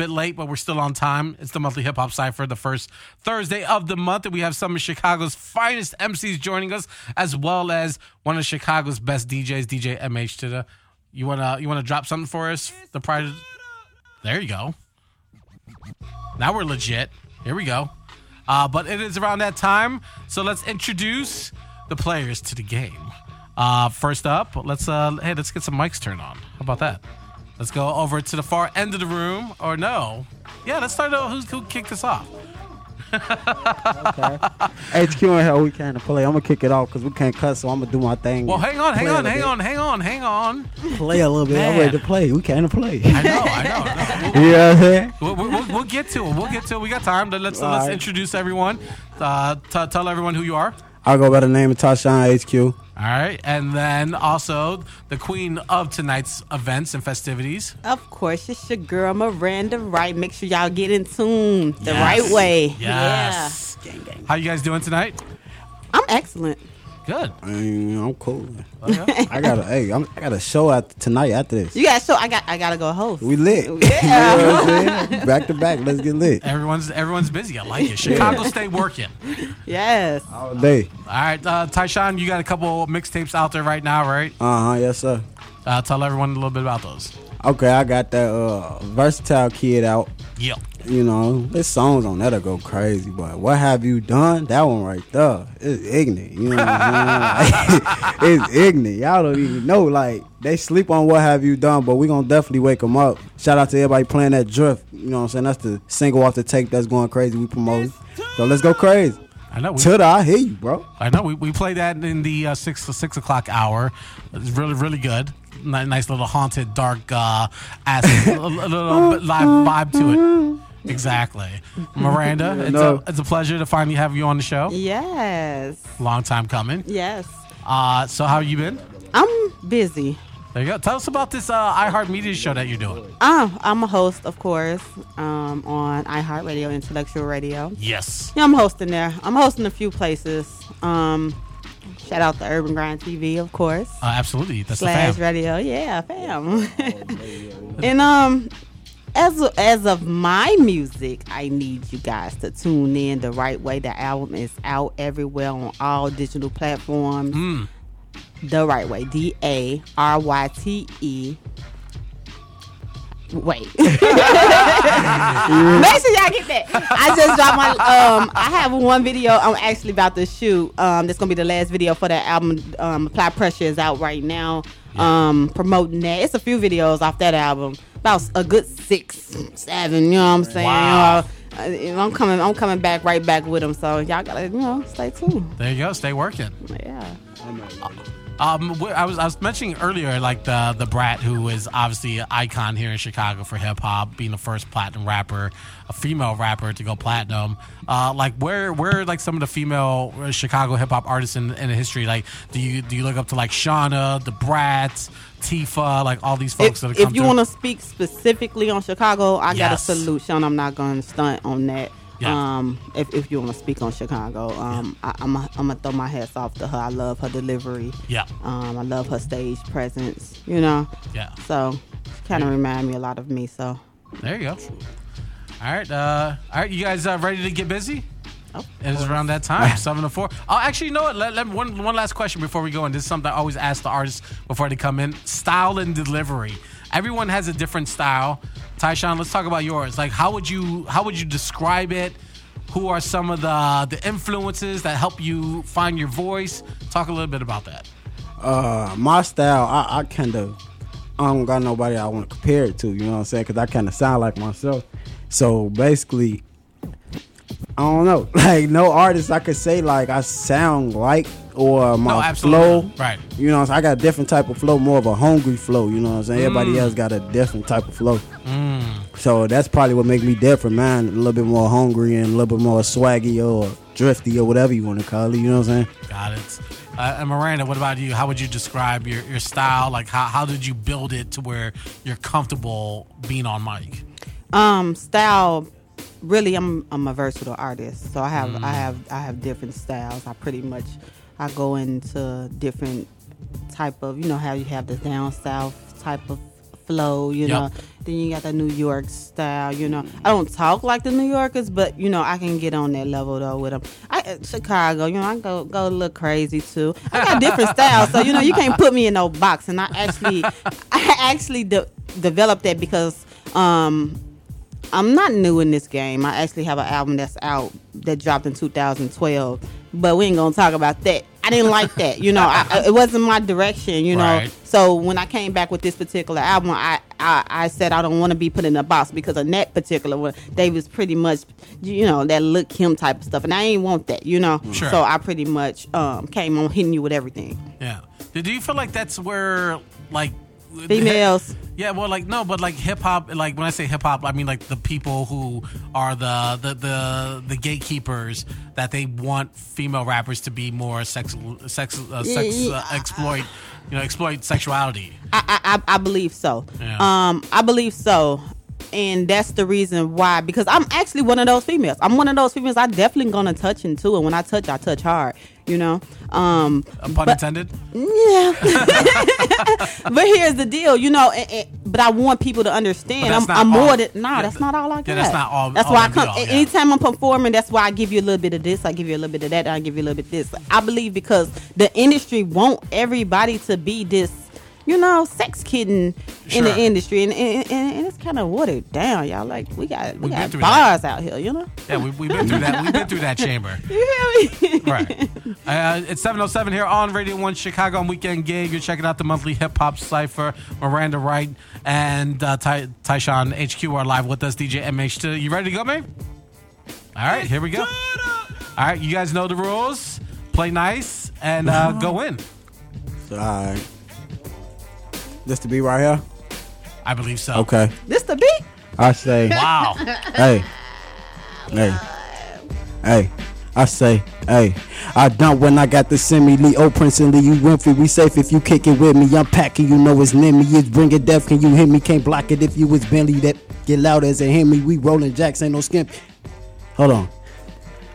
bit late, but we're still on time. It's the monthly hip hop cipher, the first Thursday of the month, and we have some of Chicago's finest MCs joining us, as well as one of Chicago's best DJs, DJ MH. To the, you wanna you wanna drop something for us? The pride. There you go. Now we're legit. Here we go. Uh, but it is around that time, so let's introduce the players to the game. Uh, first up, let's uh, hey, let's get some mics turned on. How about that? Let's go over to the far end of the room, or no? Yeah, let's start out. Who's, who kicked us off? Okay. HQ and hell, we can't play. I'm gonna kick it off because we can't cut, so I'm gonna do my thing. Well, hang on, hang on, hang bit. on, hang on, hang on. Play a little bit. I'm ready to play. We can't play. I know, I know. I know. you know what I'm saying? We'll, we'll, we'll, get to it. We'll get to it. We got time. Let's let's right. introduce everyone. Uh, t- tell everyone who you are. I'll go by the name of Tyshaun HQ. All right, and then also the queen of tonight's events and festivities. Of course, it's your girl Miranda Ryte. Make sure y'all get in tune the Yes. right way. Yes. gang gang. How you guys doing tonight? I'm excellent. Good. I mean, I'm cool. Okay. I got a hey, I'm, I got a show out tonight after this. You got so I got I gotta go host. We lit. Yeah. You know what I'm saying? Back to back. Let's get lit everyone's everyone's busy. I like it. Chicago, stay working. yes. all day. All right, uh, Tyshaun, you got a couple mixtapes out there right now, right? Uh huh. Yes, sir. Uh, tell everyone a little bit about those. Okay, I got that uh, versatile kid out. Yep. You know, there's songs on that'll go crazy, but what have you done? That one right there is ignorant. You know what I'm saying? it's ignorant. Y'all don't even know. Like they sleep on what have you done, but we gonna definitely wake them up. Shout out to everybody playing that drift. You know what I'm saying? That's the single off the tape that's going crazy. We promoting. So let's go crazy. I know. We, Tilda, I hear you, bro. I know. We, we played that in the uh, six six o'clock hour. It's really really good. Ni- Nice little haunted, dark, uh, ass, a little bit live vibe to it. Exactly, Miranda. It's, No. a, it's a pleasure to finally have you on the show. Yes. Long time coming. Yes. Uh, so how you been? I'm busy. There you go. Tell us about this uh, iHeartMedia show that you're doing. Uh, I'm a host, of course, um, on iHeartRadio, Intellectual Radio. Yes. Yeah, I'm hosting there. I'm hosting a few places. Um, shout out to Urban Grind TV, of course. Uh, absolutely. That's the Slash fam. Radio, yeah, fam. and um, as as of my music, I need you guys to tune in the right way. The album is out everywhere on all digital platforms. Mm. The right way, D A R Y T E. Wait. Make sure y'all get that. I just dropped my um I have one video I'm actually about to shoot. Um that's gonna be the last video for that album. Um Apply Pressure is out right now. Um promoting that. It's a few videos off that album. About a good six, seven, you know what I'm saying? Wow. Uh, you know, I'm coming I'm coming back right back with them. So y'all gotta, you know, stay tuned. There you go. Stay working. Yeah. Um, I was I was mentioning earlier, like the Da Brat, who is obviously an icon here in Chicago for hip hop, being the first platinum rapper, a female rapper to go platinum. Uh, like where where are, like some of the female uh, Chicago hip hop artists in, in the history? Like, do you do you look up to like Shawnna, Da Brat, Tifa, like all these folks If, that have if you want to speak specifically on Chicago, I got Yes. a solution. I'm not going to stunt on that. Yeah. Um, if, if you want to speak on Chicago, um, I, I'm i I'm gonna throw my hats off to her. I love her delivery. Yeah, Um, I love her stage presence. You know, yeah. so kind of remind me a lot of me. So There you go. All right, uh, all right. You guys uh, ready to get busy? Oh, It is around that time, seven to four. Oh, actually, you know what? Let, let me, one one last question before we go in. This is something I always ask the artists before they come in: style and delivery. Everyone has a different style. Tyshaun, let's talk about yours. Like, how would you how would you describe it? Who are some of the the influences that help you find your voice? Talk a little bit about that. Uh, my style, I, I kind of, I don't got nobody I want to compare it to. You know what I'm saying? Because I kind of sound like myself. So basically, I don't know. Like no artist I could say like I sound like or my No, absolutely. flow. Right. You know, I'm saying? I got a different type of flow, more of a hungry flow. You know what I'm saying? Everybody Mm. else got a different type of flow. So that's probably what make me different, man. A little bit more hungry and a little bit more swaggy or drifty or whatever you want to call it. You know what I'm saying? Got it. Uh, and Miranda, what about you? How would you describe your, your style? Like, how, how did you build it to where you're comfortable being on mic? um, style. Really, I'm I'm a versatile artist, so I have I have I have different styles. I pretty much I go into different type of you know how you have the down south type of flow, you Yep. know. Then you got the New York style, you know. I don't talk like the New Yorkers, but you know I can get on that level though with them. I uh, Chicago, you know, I go go a little crazy too. I got different styles, so you know you can't put me in no box. And I actually, I actually de- developed that because um, I'm not new in this game. I actually have an album that's out that dropped in 2012, but we ain't gonna talk about that. I didn't like that, you know. I, I- it wasn't my direction, you know. Right. So when I came back with this particular album, I I, I said I don't want to be put in a box because on that particular one, they was pretty much, you know, that look him type of stuff, and I ain't want that, you know. Sure. So I pretty much um, came on hitting you with everything. Yeah. Do you feel like that's where like Females. Yeah, well, like no, but like hip hop, like when I say hip hop, I mean like the people who are the the the, the gatekeepers that they want female rappers to be more sex sex uh, sex uh, exploit, you know, exploit sexuality. I, I, I believe so. Yeah. Um, I believe so, and that's the reason why. Because I'm actually one of those females. I'm one of those females. I definitely gonna touch into it. When I touch, I touch hard. You know. Um, Uh, pun but- intended. yeah. but here's the deal, you know. And, and- but I want people to understand. I'm, I'm more than nah. yeah, that's not all I got. yeah, that's not all- That's all why I come. all, yeah. Anytime I'm performing, that's why I give you a little bit of this. I give you a little bit of that. I give you a little bit of this. I believe because the industry want everybody to be this. You know, sex kidding in the industry, and, and, and, and it's kind of watered down, y'all. Like we got we We've got through bars out here, you know. Yeah, we, we've been through that. We've been through that chamber. You hear me? right. Uh, it's 707 here on Radio 1 Chicago on Weekend Gig. You're checking out the monthly hip hop cipher. Miranda Ryte and uh, Ty- Tyshaun HQ are live with us. DJ MH2. You ready to go, man? All right, here we go. All right, you guys know the rules. Play nice and uh, go in. All right. This to be right here. I believe so. Okay. this the beat. I say. Wow. hey, hey, hey. I say, hey, I done when I got the semi Leo Prince and Lee You Winfrey. We safe if you kick it with me. I'm packing, you know it's near me. It's bring it death. Can you hear me? Can't block it if you was Bentley. That get loud as a Henry. We rolling jacks, ain't no skimp. Hold on,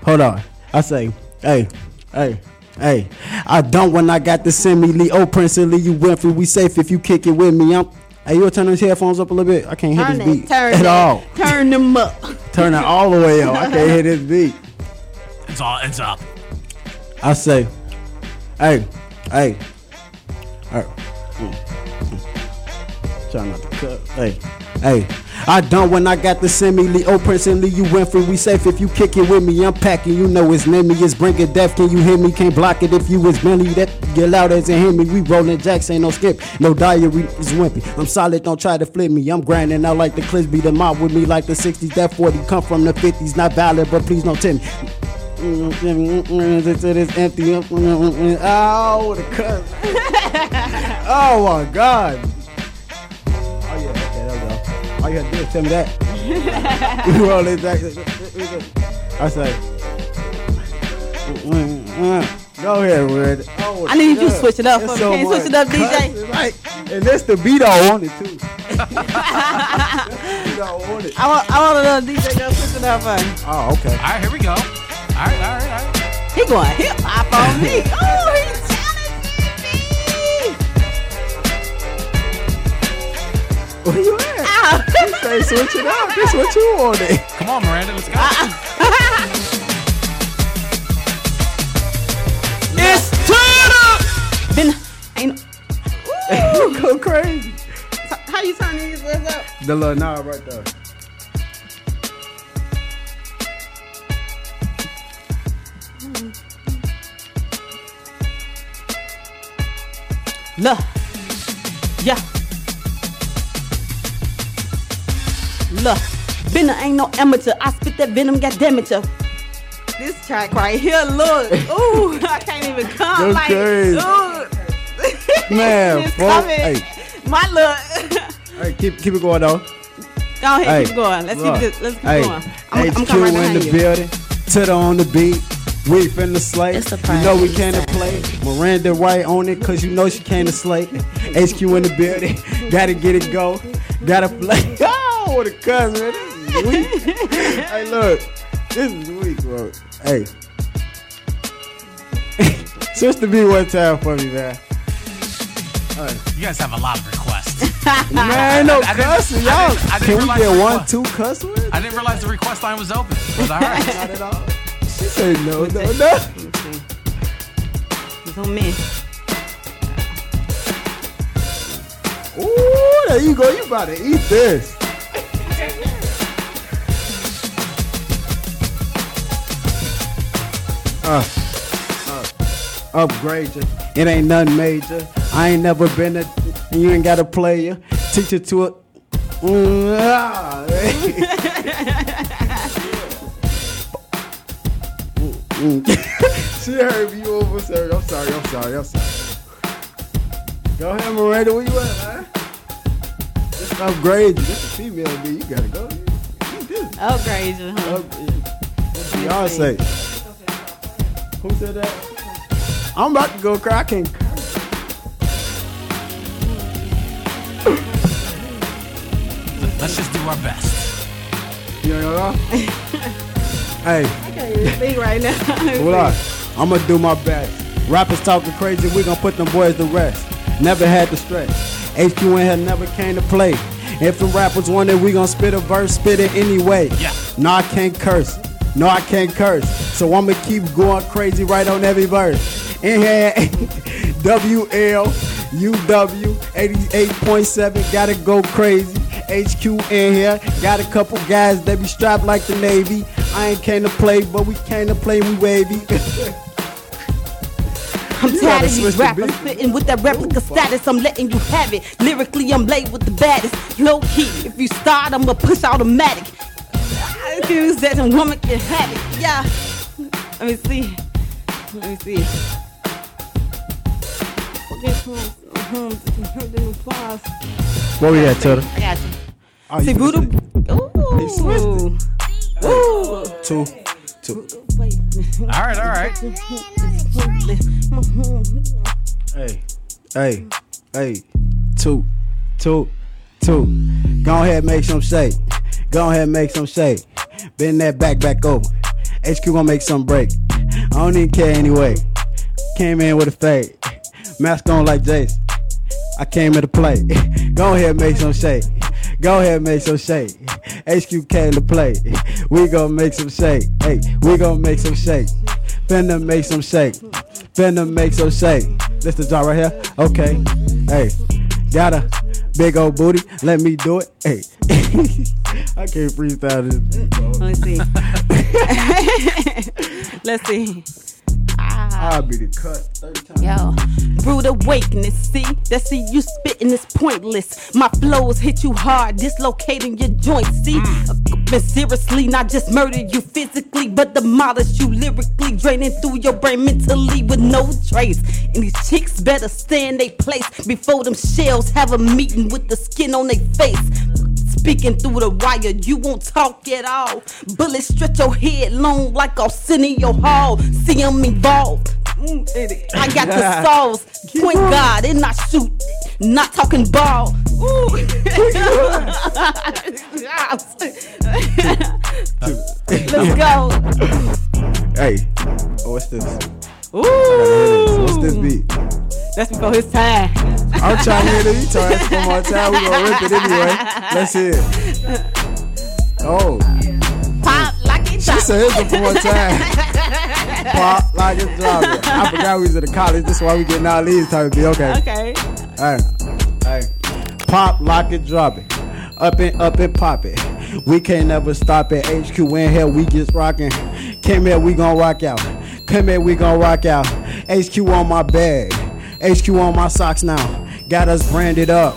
hold on. I say, hey, hey. Hey, I don't when I got the semi Leo Prince and Lee you Winfrey. We safe if you kick it with me. I'm. Hey, you wanna turn those headphones up a little bit? I can't hear this that, beat turn at that, all. turn them up. Turn it all the way up. I can't hear this beat. It's all. It's up. I say, hey, hey, all right. Try not to cut. Hey, hey. I done when I got the semi Leo Prince and Lee you Winfrey. We safe if you kick it with me. I'm packing. You know it's near me. It's bringing death. Can you hear me? Can't block it if you was Bentley. That get loud as it hear me. We rolling jacks. Ain't no skip. No diary is wimpy. I'm solid. Don't try to flip me. I'm grinding out like the clips. Be the mob with me like the 60s. That 40 come from the 50s. Not valid, but please don't tempt me. Oh, the cut. Oh my God. you have to do is tell me that. we roll it back. I say. Mm, mm, mm. Go ahead, Red. Oh, I need you to switch it up for It's me. Can you switch it up, DJ? cussing, Like, and this the beat I wanted too. beat I wanted. I want, I want a little DJ to switch it up for me. Oh, okay. All right, here we go. All right, all right, all right. He going hip hop on me. Oh, he's challenging me. Where you at? Ow. You say switch it up. This what you wanted. Come on, Miranda, let's go. It's turn Been ain't. Ooh. Go crazy. How you turn these words up? The little knob right there. Look. Yeah. Look. Been ain't no amateur. I spit that venom, got damage. This track right here, look. Ooh, I can't even come. Go like, crazy. ooh. Man, it's folk, coming. hey. My look. Hey, keep keep it going though. Go ahead, Hey, keep going. Let's look. keep this. Let's keep hey, going. I'm, I'm HQ coming right in the you. building. Titter on the beat. We finna slay. You know we party can't play. Miranda White on it, cause you know she came to slay. HQ in the building. Gotta get it go. Gotta play. What a cuss, man. This is weak. hey, look. This is weak, bro. Hey. Switch the beat one time for me, man. You guys have a lot of requests. Man, no I didn't- cussing, I y'all. didn't- I didn't Can we get one, request- two cuss words? I didn't realize the request line was open. But all right. Not at all. She said no, no, no. It's on me. Ooh, there you go. You about to eat this. Uh, uh, upgrade you. It ain't nothing major. I ain't never been a. You ain't got a player. Teach it to it. Mm, ah. Mm, mm. she heard me over. Sorry, I'm sorry. I'm sorry. I'm sorry. Go ahead, Miranda. Where you at, man? Just upgrade you. This a female B. You gotta go. You, you did. Upgrade you, huh? Beyonce. Who said that? I'm about to go cry. I can't. Let's just do our best. You know? hey, I can't even speak right now. hold on. I'm gonna do my best. Rappers talking crazy, we gonna put them boys to rest. Never had to stress. HQ in here never came to play. If the rappers wanted, we gonna spit a verse, spit it anyway. Yeah. No, I can't curse. No, I can't curse. So I'ma keep going crazy right on every verse. In here, WL, UW, 88.7, gotta go crazy. HQ in here, got a couple guys that be strapped like the Navy. I ain't came to play, but we came to play, we wavy. I'm You tired of these rappers spitting with that replica status. I'm letting you have it. Lyrically, I'm laid with the baddest. Low key, if you start, I'ma push automatic. I Use that a woman can have it. Yeah. Let me see. Let me see. Uh-huh, what we at, Tutter? I got you. Oh, See, you Buddha. finna He Ooh. Ooh. say Two. Two. Wait. All right, all right. Hey. Hey. Hey. Two. Two. Two. Go ahead make some shake. Go ahead make some shake. Bend that back back over. HQ gonna make some break. I don't even care anyway. Came in with a fade. Mask on like Jace. I came here to play. Go ahead make some shake. Go ahead make some shake. HQ came to play. We gonna make some shake. Hey, we gonna make some shake. Finna make some shake. Finna make some shake. This the jar right here? Okay. Hey, got a big old booty. Let me do it. Hey. I can't freestyle this. bro. Let me see. Let's see. Ah. I'll be the cut 30 times. Yo, rude awakeness, see? That see you spitting is pointless. My flows hit you hard, dislocating your joints, see? Been seriously, not just murder you physically, but demolish you lyrically, draining through your brain mentally with no trace. And these chicks better stay in they place before them shells have a meeting with the skin on their face. Speaking through the wire, you won't talk at all. Bullets stretch your head long like I'll send in your hall. See 'em evolve. Mm, I got the sauce. Point guard and not shoot. Not talking ball. Ooh. Let's go. Hey, oh, what's this? Ooh. What's this beat? That's before his time. I'm trying to hear the E-Tar. That's one more time. We gonna rip it anyway. Let's hear it. Oh, Pop like it she said it's one more time. Pop like it's dropping. I forgot we was in the college. This is why we getting all these type of beat. Okay. Okay. Hey, hey. Pop, lock it, drop it. Up and up and pop it. We can't never stop it. HQ in here, we just rocking. Came here, we gon' rock out. Come here, we gon' rock out. HQ on my bag. HQ on my socks now. Got us branded up.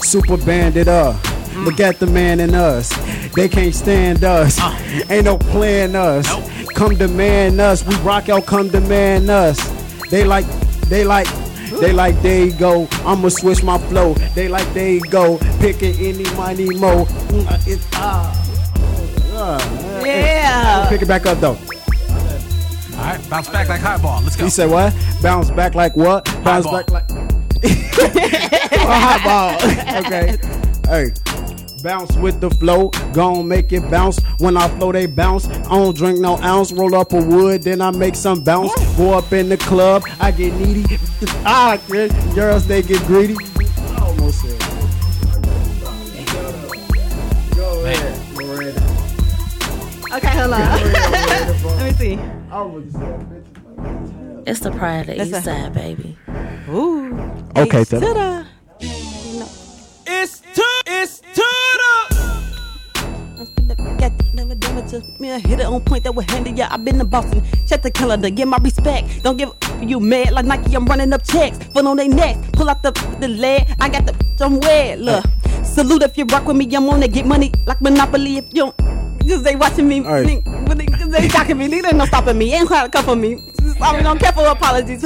Super banded up. Look at the man in us. They can't stand us. Ain't no playing us. Come demand us. We rock out, come demand us. They like, they like, they like, there you go. I'ma switch my flow. They like, there you go. Picking any money mo. Mm, uh, It's ah. Uh, Yeah. Pick it back up though. All right, bounce back like highball. Let's go. He said what? Bounce back like what? Bounce High back like. oh, high ball. okay. Hey. Bounce with the flow, gon' make it bounce. When I flow, they bounce. I don't drink no ounce. Roll up a wood, then I make some bounce. Go up in the club, I get needy. Ah, girls they get greedy. I almost said. Go ahead, Miranda. Okay, hold on. Let me see. I almost said, bitch. It's the pride of the That's east side, baby. Ooh. Okay, Hey, tell to her. the- It's to it's to Got never never just me a hitter on point that will handle ya. I've been the boss and check the calendar, get my respect. Don't give you mad like Nike. I'm running up checks, foot on they neck. Pull out the the leg, I got the I'm wet. Look, salute if you rock with me. I'm on to get money like Monopoly. If you don't, cause they watching me, All right. they talking me. They ain't no stopping me. Ain't trying to come for me. I'm gonna careful apologies.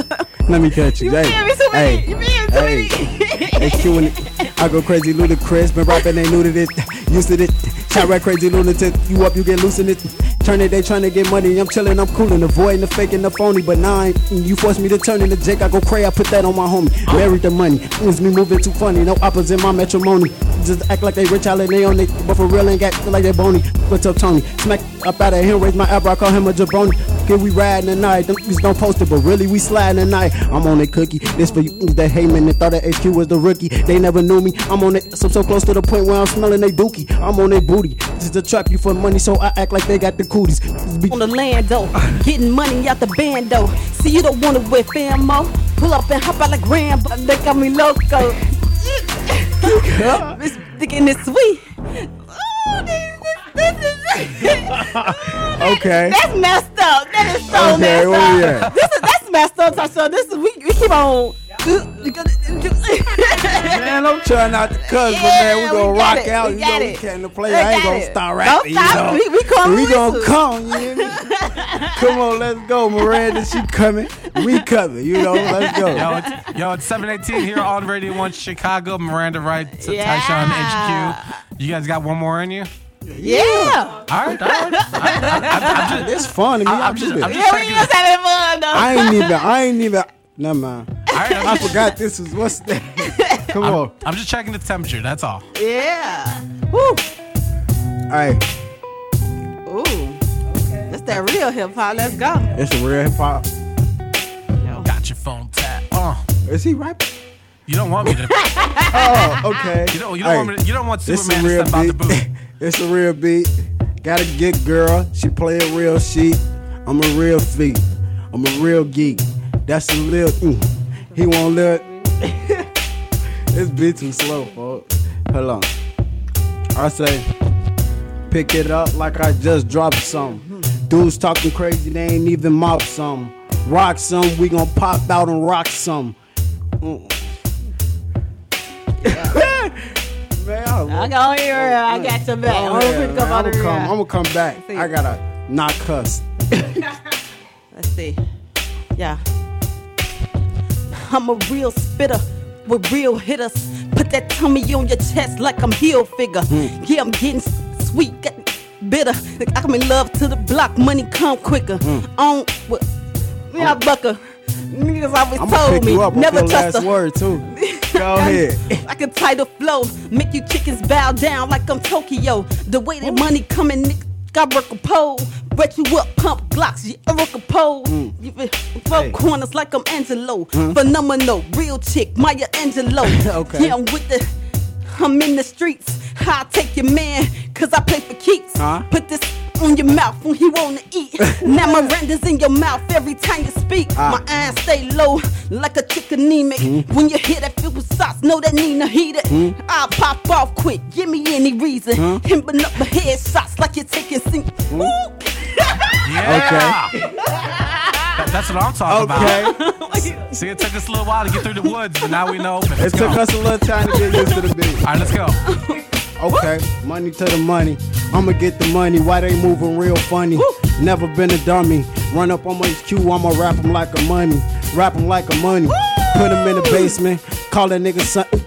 Let me catch you. You Hey, feel me, too hey, many? You feel me, too hey, many? It. I go crazy, ludicrous. Been rapping, they new to this. Used to this. Shot right crazy, lunatic. You up, you get loose in it. Turn it, they trying to get money. I'm chilling, I'm coolin'. Avoiding the fake and the phony. But now I ain't- you force me to turn into Jake. I go cray, I put that on my homie. Married the money. It's me moving too funny. No in my matrimony. Just act like they rich, I let they on it. But for real, ain't got feel like they bony. What's up, Tony? Smack up out of him, raise my eyebrow, call him a jaboni. Here we riding tonight. Them niggas don't post it, but really we sliding tonight. I'm on a cookie. This for you that hate me and thought that HQ was the rookie. They never knew me. I'm on it, so so close to the point where I'm smelling they dookie. I'm on their booty. This is a trap you for money, so I act like they got the cooties. Be- on the land though, getting money out the band though. See you don't wanna wear famo. Pull up and hop out like Rambo. They got me loco. this it's sweet. Oh, this, this, oh, this is. Okay. That's messed up. That is so Okay, messed where up. we? This is that's messed up, Tasha. This is we, we keep on. Man, I'm trying not to cuss, but man, we Yeah, gonna we rock it, out. we You got know, we it. can't play. We I ain't gonna it. start Don't rapping. stop. You know. We- we come We with gonna come. You hear me? come on, let's go, Miranda. She coming. We coming. You know, let's go. Yo, it's, yo, it's 718 here on Radio 1 Chicago. Miranda Ryte, T- Yeah. Tyshaun HQ. You guys got one more in you? Yeah. All right, all right. I, I, I'm just, It's fun to me. I, I'm just, do I'm this. just Yeah, we checking. just having fun though. I ain't even. I ain't even. Never mind. All right, I'm just, forgot this was what's that. Come on. I'm just checking the temperature. That's all. yeah. Woo. All right. Ooh. That's that real hip hop. Let's go. it's a real hip hop. Got your phone tapped. Uh, Is he right? you don't want me to. Oh, okay. You don't. You don't Hey, want me to, You don't want It's a Superman to real step out the booth. It's a real beat. Got a good girl. She play a real sheep. I'm a real feet. I'm a real geek. That's a little. Mm. He won't let. this beat too slow, folks. Hold on. I say, pick it up like I just dropped some. Dudes talking crazy, they ain't even mouth some. Rock some, we gon' pop out and rock some. Mm. Man, I I got here. I got your back. Oh, I'm gonna man, I'ma come, I'm gonna come back. I gotta not cuss. Let's see. Yeah. I'm a real spitter with real hitters. Put that tummy on your chest like I'm heel figure. Hmm. Yeah, I'm getting sweet, getting bitter. Like I'm in love to the block, money come quicker. Hmm. On what? Yeah, Bucker. Niggas always I'm gonna told me you up never on your trust last a word too. Go ahead. I can title flow, make you chickens bow down like I'm Tokyo. The way that money coming, nigga, I work a pole. Bet you up, pump Glocks, yeah, work a pole. Mm. You feel- Four Hey. corners like I'm Angelo. Mm-hmm. Phenomenal, real chick, Maya Angelou. Okay. Yeah, I'm with the, I'm in the streets. I take your man, cause I play for keeps. Huh? Put this on your mouth when he wanna eat. now Miranda's in your mouth every time you speak. Ah. My eyes stay low like a chick anemic. Hmm. When you hear that feel sauce, know that Nina heated. Hmm. I'll pop off quick, give me any reason. Hmm. Him but up my head shots like you're taking sing. Ooh. Yeah. That- that's what I'm talking about. Okay. See, it took us a little while to get through the woods, but now we know. Let's It go. took us a little time to get used to the beat. All right, let's go. Okay, money to the money. I'ma get the money. Why they moving real funny? Never been a dummy. Run up on my HQ, I'ma rap 'em like a money. Rap 'em like a money. Put 'em in the basement. Call that nigga son. we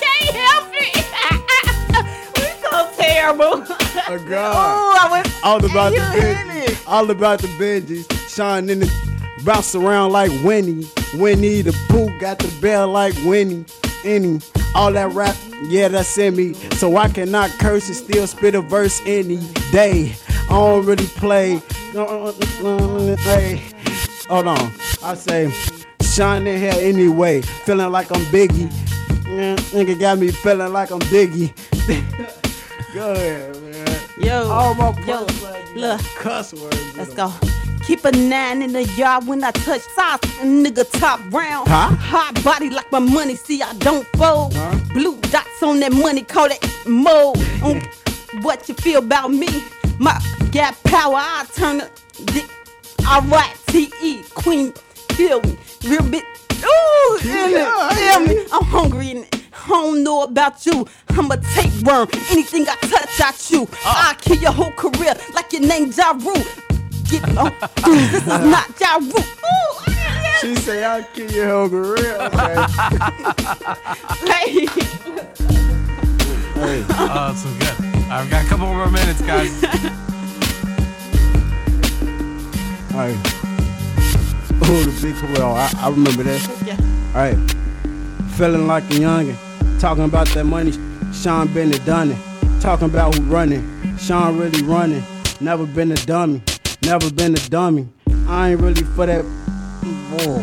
can't help it. we so terrible. Oh, God. Oh, I went All about the Benjis. All about the Benjis. Sean in the bounce around like Winnie. Winnie the Pooh got the bell like Winnie. Any. All that rap, yeah, that's in me. So I cannot curse and still spit a verse any day. I don't really play. Uh, uh, uh, hey, hold on. I say, shine in here anyway. Feeling like I'm Biggie. Yeah, nigga got me feeling like I'm Biggie. Go ahead, man. Yo, All my yo, look. cuss words. Let's go. Keep a nine in the yard when I touch size, nigga top round. Huh? Hot body like my money, see I don't fold. Huh? Blue dots on that money, call that mold. Um, what you feel about me? My got power, I turn it. R-I-T-E, queen, feel me, real bit. Ooh, feel me, feel me. I'm hungry and I don't know about you. I'm a tapeworm. Anything I touch, I chew. I kill your whole career like your name Ja Rule. Get on. this is not Ja Rule. She say I'll kill your whole career. Okay. Hey. Oh, so good. I've got a couple more minutes, guys. Alright. Oh, the big well, I, I remember that. Yeah. Alright. Feeling like a youngin'. Talking about that money, Sean Bennett done it. Talking about who running. Sean really running. Never been a dummy. Never been a dummy. I ain't really for that. Whoa.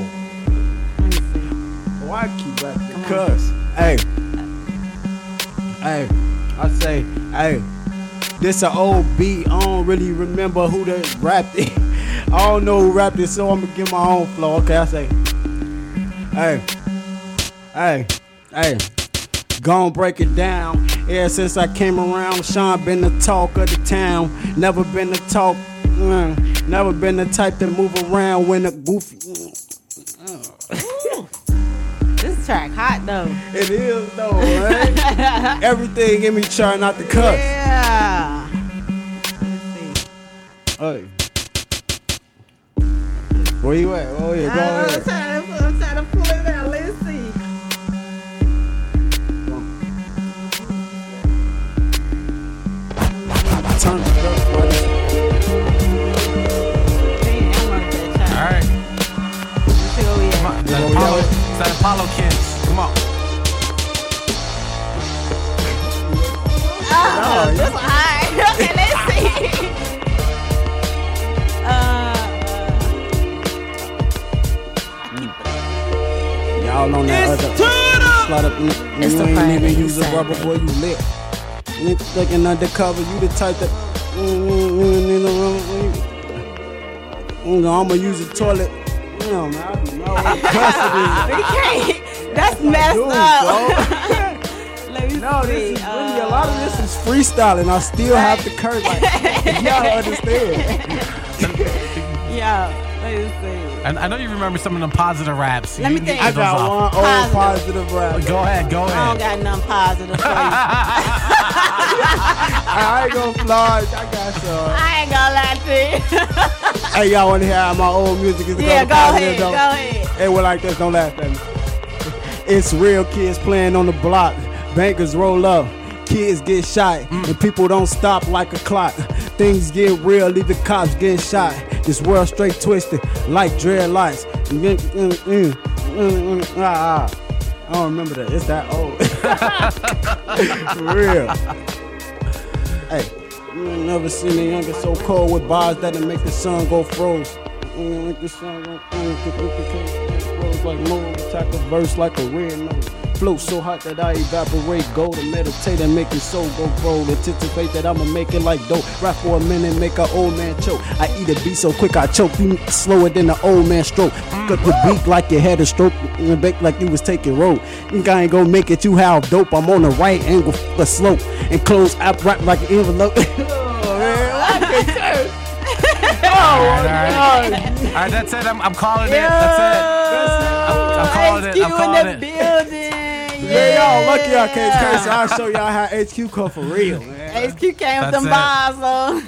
Why keep at the cuss? Hey. Hey. I say, hey. This a old beat. I don't really remember who that rapped it. I don't know who rapped it, so I'm gonna give my own flow. Okay, I say, hey, hey, hey, gon' break it down. Ever since I came around, Sean been the talk of the town. Never been the talk, mm, never been the type to move around when a goofy. This track hot though. It is though, right? Everything in me trying not to cuss. Yeah. Let's see. Hey. Where you at? Oh yeah, go I'm ahead. trying to, I'm trying to pull it out. Let's see. Turn that Apollo kids. Come on. Oh, this one high. Okay, let's see. Uh, Y'all on that It's other. turn up. Slide up, and and It's you ain't Friday even use a rubber boy, you lit. Niggas looking undercover, you the type that. Mm, mm, mm, you know, mm, mm, mm, I'ma use the toilet. You know, man, I be know custody. can't. That's messed Dude, up. Let me No, see. this is really a Uh, lot of this is freestyling. I still have to curse. Like, y'all understand? Yeah, let me see. And I know you remember some of them positive raps. Let You me think. I got off. one old Positive. positive rap. Go ahead, go ahead. I don't got nothing positive for you. I ain't gonna flash. I got some. I ain't gonna lie to you. Hey, y'all want to hear how my old music is? yeah, go go positive, ahead, go ahead. Hey, well, like this, don't laugh at me. It's real kids playing on the block. Bankers roll up. Kids get shot, and people don't stop like a clock. Things get real, leave the cops getting shot. This world straight twisted like dreadlocks. Mm, mm, mm, mm, mm, ah, ah. I don't remember that. It's that old. For real. Hey, you ain't never seen a younger so cold with bars that'll make the sun go froze. Make the sun go froze like mold. Attack a verse like a red nose. Flow so hot that I evaporate. Go to meditate and make your soul go roll. Anticipate that I'ma make it like dope. Rap for a minute, make a old man choke. I eat a beat so quick I choke. You slower than the old man stroke. Pick up the beat like you had a stroke. And back like you was taking road. Think I ain't gonna make it. You how dope. I'm on the right angle, the slope, and close up rap like an envelope. oh man, I can't. Oh All right, all right. all right, that's it. I'm, I'm calling it. That's it. I'm, I'm calling it. I'm calling it. The building. Man, y'all lucky y'all can't curse. I'll show y'all how HQ come for real, man. HQ came with That's them it. bars, so.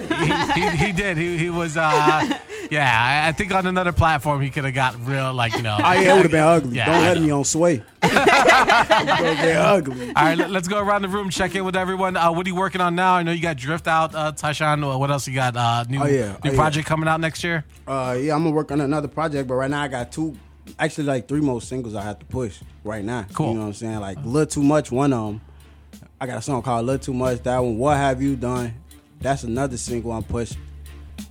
he, he, he did. He, he was, uh, yeah, I, I think on another platform he could have got real, like, you know. Oh yeah, it would have been ugly. Yeah, Don't I let know. me on sway. it would have been ugly. All right, let, us go around the room, check in with everyone. Uh, what are you working on now? I know you got Drift out, uh, Tyshaun. What else you got? Uh, new Oh, yeah. new Oh, yeah. project coming out next year? Uh, yeah, I'm gonna work on another project, but right now I got two actually like three more singles I have to push right now. Cool. You know what I'm saying? Like little too much. One of them. I got a song called "Little Too Much." That one. What have you done? That's another single I'm pushing.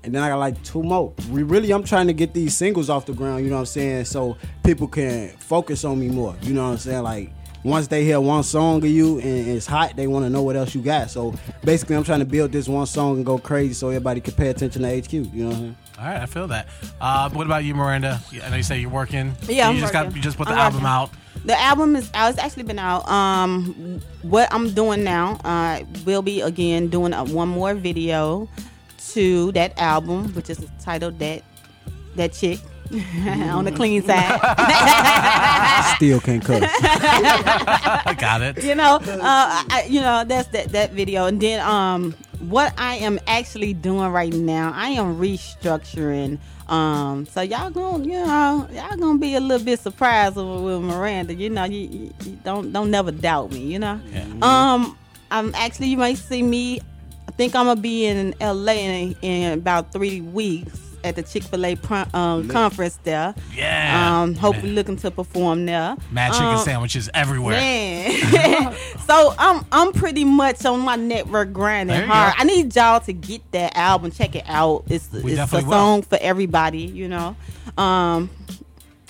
And then I got like two more. We really, I'm trying to get these singles off the ground. You know what I'm saying? So people can focus on me more. You know what I'm saying? Like once they hear one song of you and it's hot, they want to know what else you got. So basically, I'm trying to build this one song and go crazy so everybody can pay attention to HQ. You know what I'm saying? All right, I feel that. Uh, what about you, Miranda? I know you say you're working. Yeah, you I'm just working. got you just put the I'm album working. out. The album is out. It's actually been out. Um, what I'm doing now, uh, will be again doing a, one more video to that album, which is titled "That That Chick" on the clean side. Still can't cut. it. I got it. you know, uh, I, you know that's that that video, and then um, what I am actually doing right now, I am restructuring. Um, so y'all gonna, you know, y'all gonna be a little bit surprised with, with Miranda. You know, you, you, you don't don't never doubt me. You know, um, I'm actually you might see me. I think I'm gonna be in LA in, in about three weeks at the Chick Fil A um, conference there. Yeah. Um, hopefully Man. looking to perform there. Mad chicken Um, sandwiches everywhere. Man. so I'm I'm pretty much on my network grinding hard. go. I need y'all to get that album, check it out. It's We it's a definitely will. song for everybody, you know. Um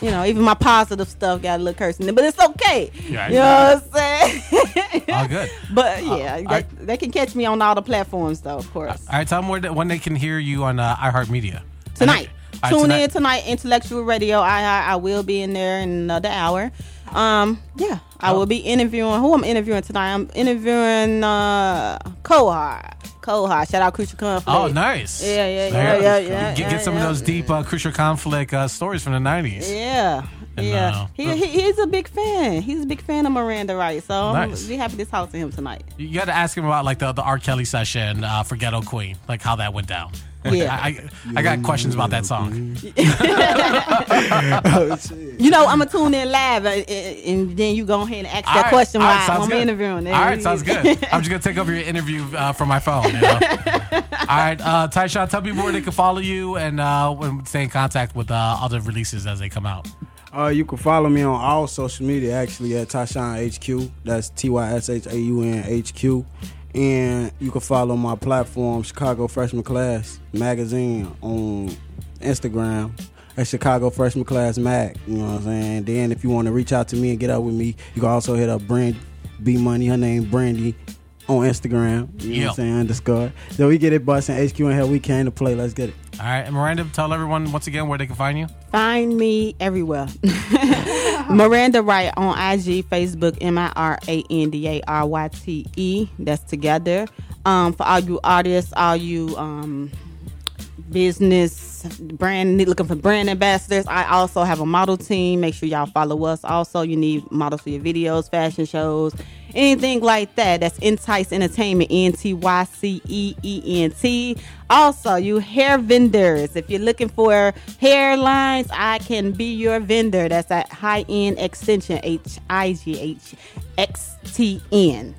you know, even my positive stuff got a little cursing in it, but it's okay. Yeah, you know what I'm saying? All good. But yeah, Uh, they, I- they can catch me on all the platforms though, of course. All right, tell them where when they can hear you on uh, iHeartMedia. Tonight. Right, Tune tonight. in tonight, Intellectual Radio. I, I I will be in there in another hour. Um, yeah, I Oh. will be interviewing. Who I'm interviewing tonight? I'm interviewing uh Coldhard. Coldhard. Shout out Crucial Conflict. Oh, nice. Yeah, yeah, yeah, go. yeah, yeah, Get, get yeah, some of those deep uh, crucial conflict uh, stories from the 90s. Yeah. And, Yeah, uh, he, he he's a big fan. He's a big fan of Miranda Ryte, so I'm Nice. be happy to talk to him tonight. You got to ask him about like the, the R. Kelly session uh, for Ghetto Queen, like how that went down. Yeah. I, I, I got questions about that song. You know, I'm gonna tune in live, uh, uh, and then you go ahead and ask All that right, question all right, while sounds I'm good. interviewing. All right, sounds good. I'm just gonna take over your interview uh, from my phone. You know? all right, uh, Tyshaun, tell people where they can follow you and uh, stay in contact with uh, other releases as they come out. Uh, you can follow me on all social media actually at Tyshaun HQ. That's T Y S H A U N H Q. And you can follow my platform, Chicago Freshman Class Magazine, on Instagram at Chicago Freshman Class Mag. You know what I'm saying? Then if you want to reach out to me and get up with me, you can also hit up Brand B Money. Her name Brandy on Instagram. You know Yeah. what I'm saying? Underscore. So we get it busting. HQ and hell, We came to play. Let's get it. All right, and Miranda, tell everyone once again where they can find you. Find me everywhere. Miranda Ryte on IG, Facebook, M I R A N D A R Y T E. That's together. Um, for all you artists, all you um, business brand looking for brand ambassadors. I also have a model team. Make sure y'all follow us. Also, you need models for your videos, fashion shows, anything like that. That's Ntyce Entertainment, N T Y C E E N T. Also, you hair vendors. If you're looking for hairlines, I can be your vendor. That's at High End Extension, H I G H X T N.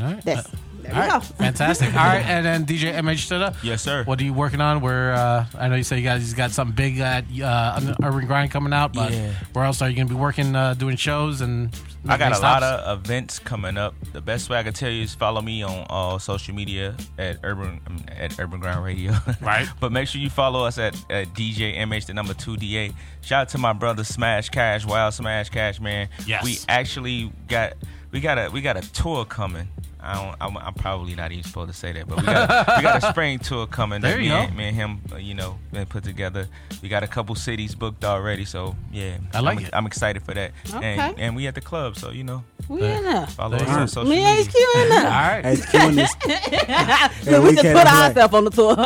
All right. That's- there all we right. go. Fantastic. All right, and then DJ MH Studa. Yes, sir. What are you working on? Where uh, I know you say you guys got something big at uh, Urban Grind coming out, but Yeah. where else are you going to be working, uh, doing shows and? I got a making lot of events coming up. The best way I can tell you is follow me on all social media at Urban um, at Urban Ground Radio. Right. but make sure you follow us at, at DJ MH the number two DA. Shout out to my brother Smash Cash, Wild Smash Cash, man. Yes. We actually got we got a we got a tour coming. I don't, I'm, I'm probably not even supposed to say that, but we got, we got a spring tour coming There that you me, go. and, me and him, uh, you know, been put together. We got a couple cities booked already, so yeah, I like I'm, it. I'm excited for that. Okay. And, and we at the club, so you know, We in there. follow us on social Me media. HQ in All there. right. HQ in this. Look, we we just can't put ourselves on the tour.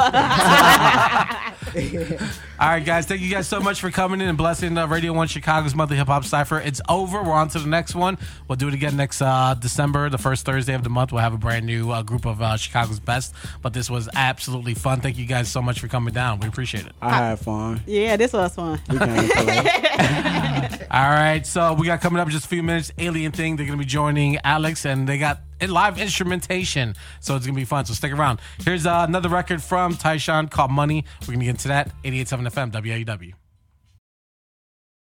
All right, guys. Thank you guys so much for coming in and blessing uh, Radio One Chicago's monthly hip hop cipher. It's over. We're on to the next one. We'll do it again next uh, December, the first Thursday of the month. We'll have a brand new uh, group of uh, Chicago's best. But this was absolutely fun. Thank you guys so much for coming down. We appreciate it. I had fun. yeah, this was fun. We came to play. All right, so we got coming up in just a few minutes. Alien Thing. They're gonna be joining Alex, and they got in live instrumentation, so it's gonna be fun. So stick around. Here's uh, another record from Tyshaun called Money. We're gonna get into that. 88.7 FM WAW.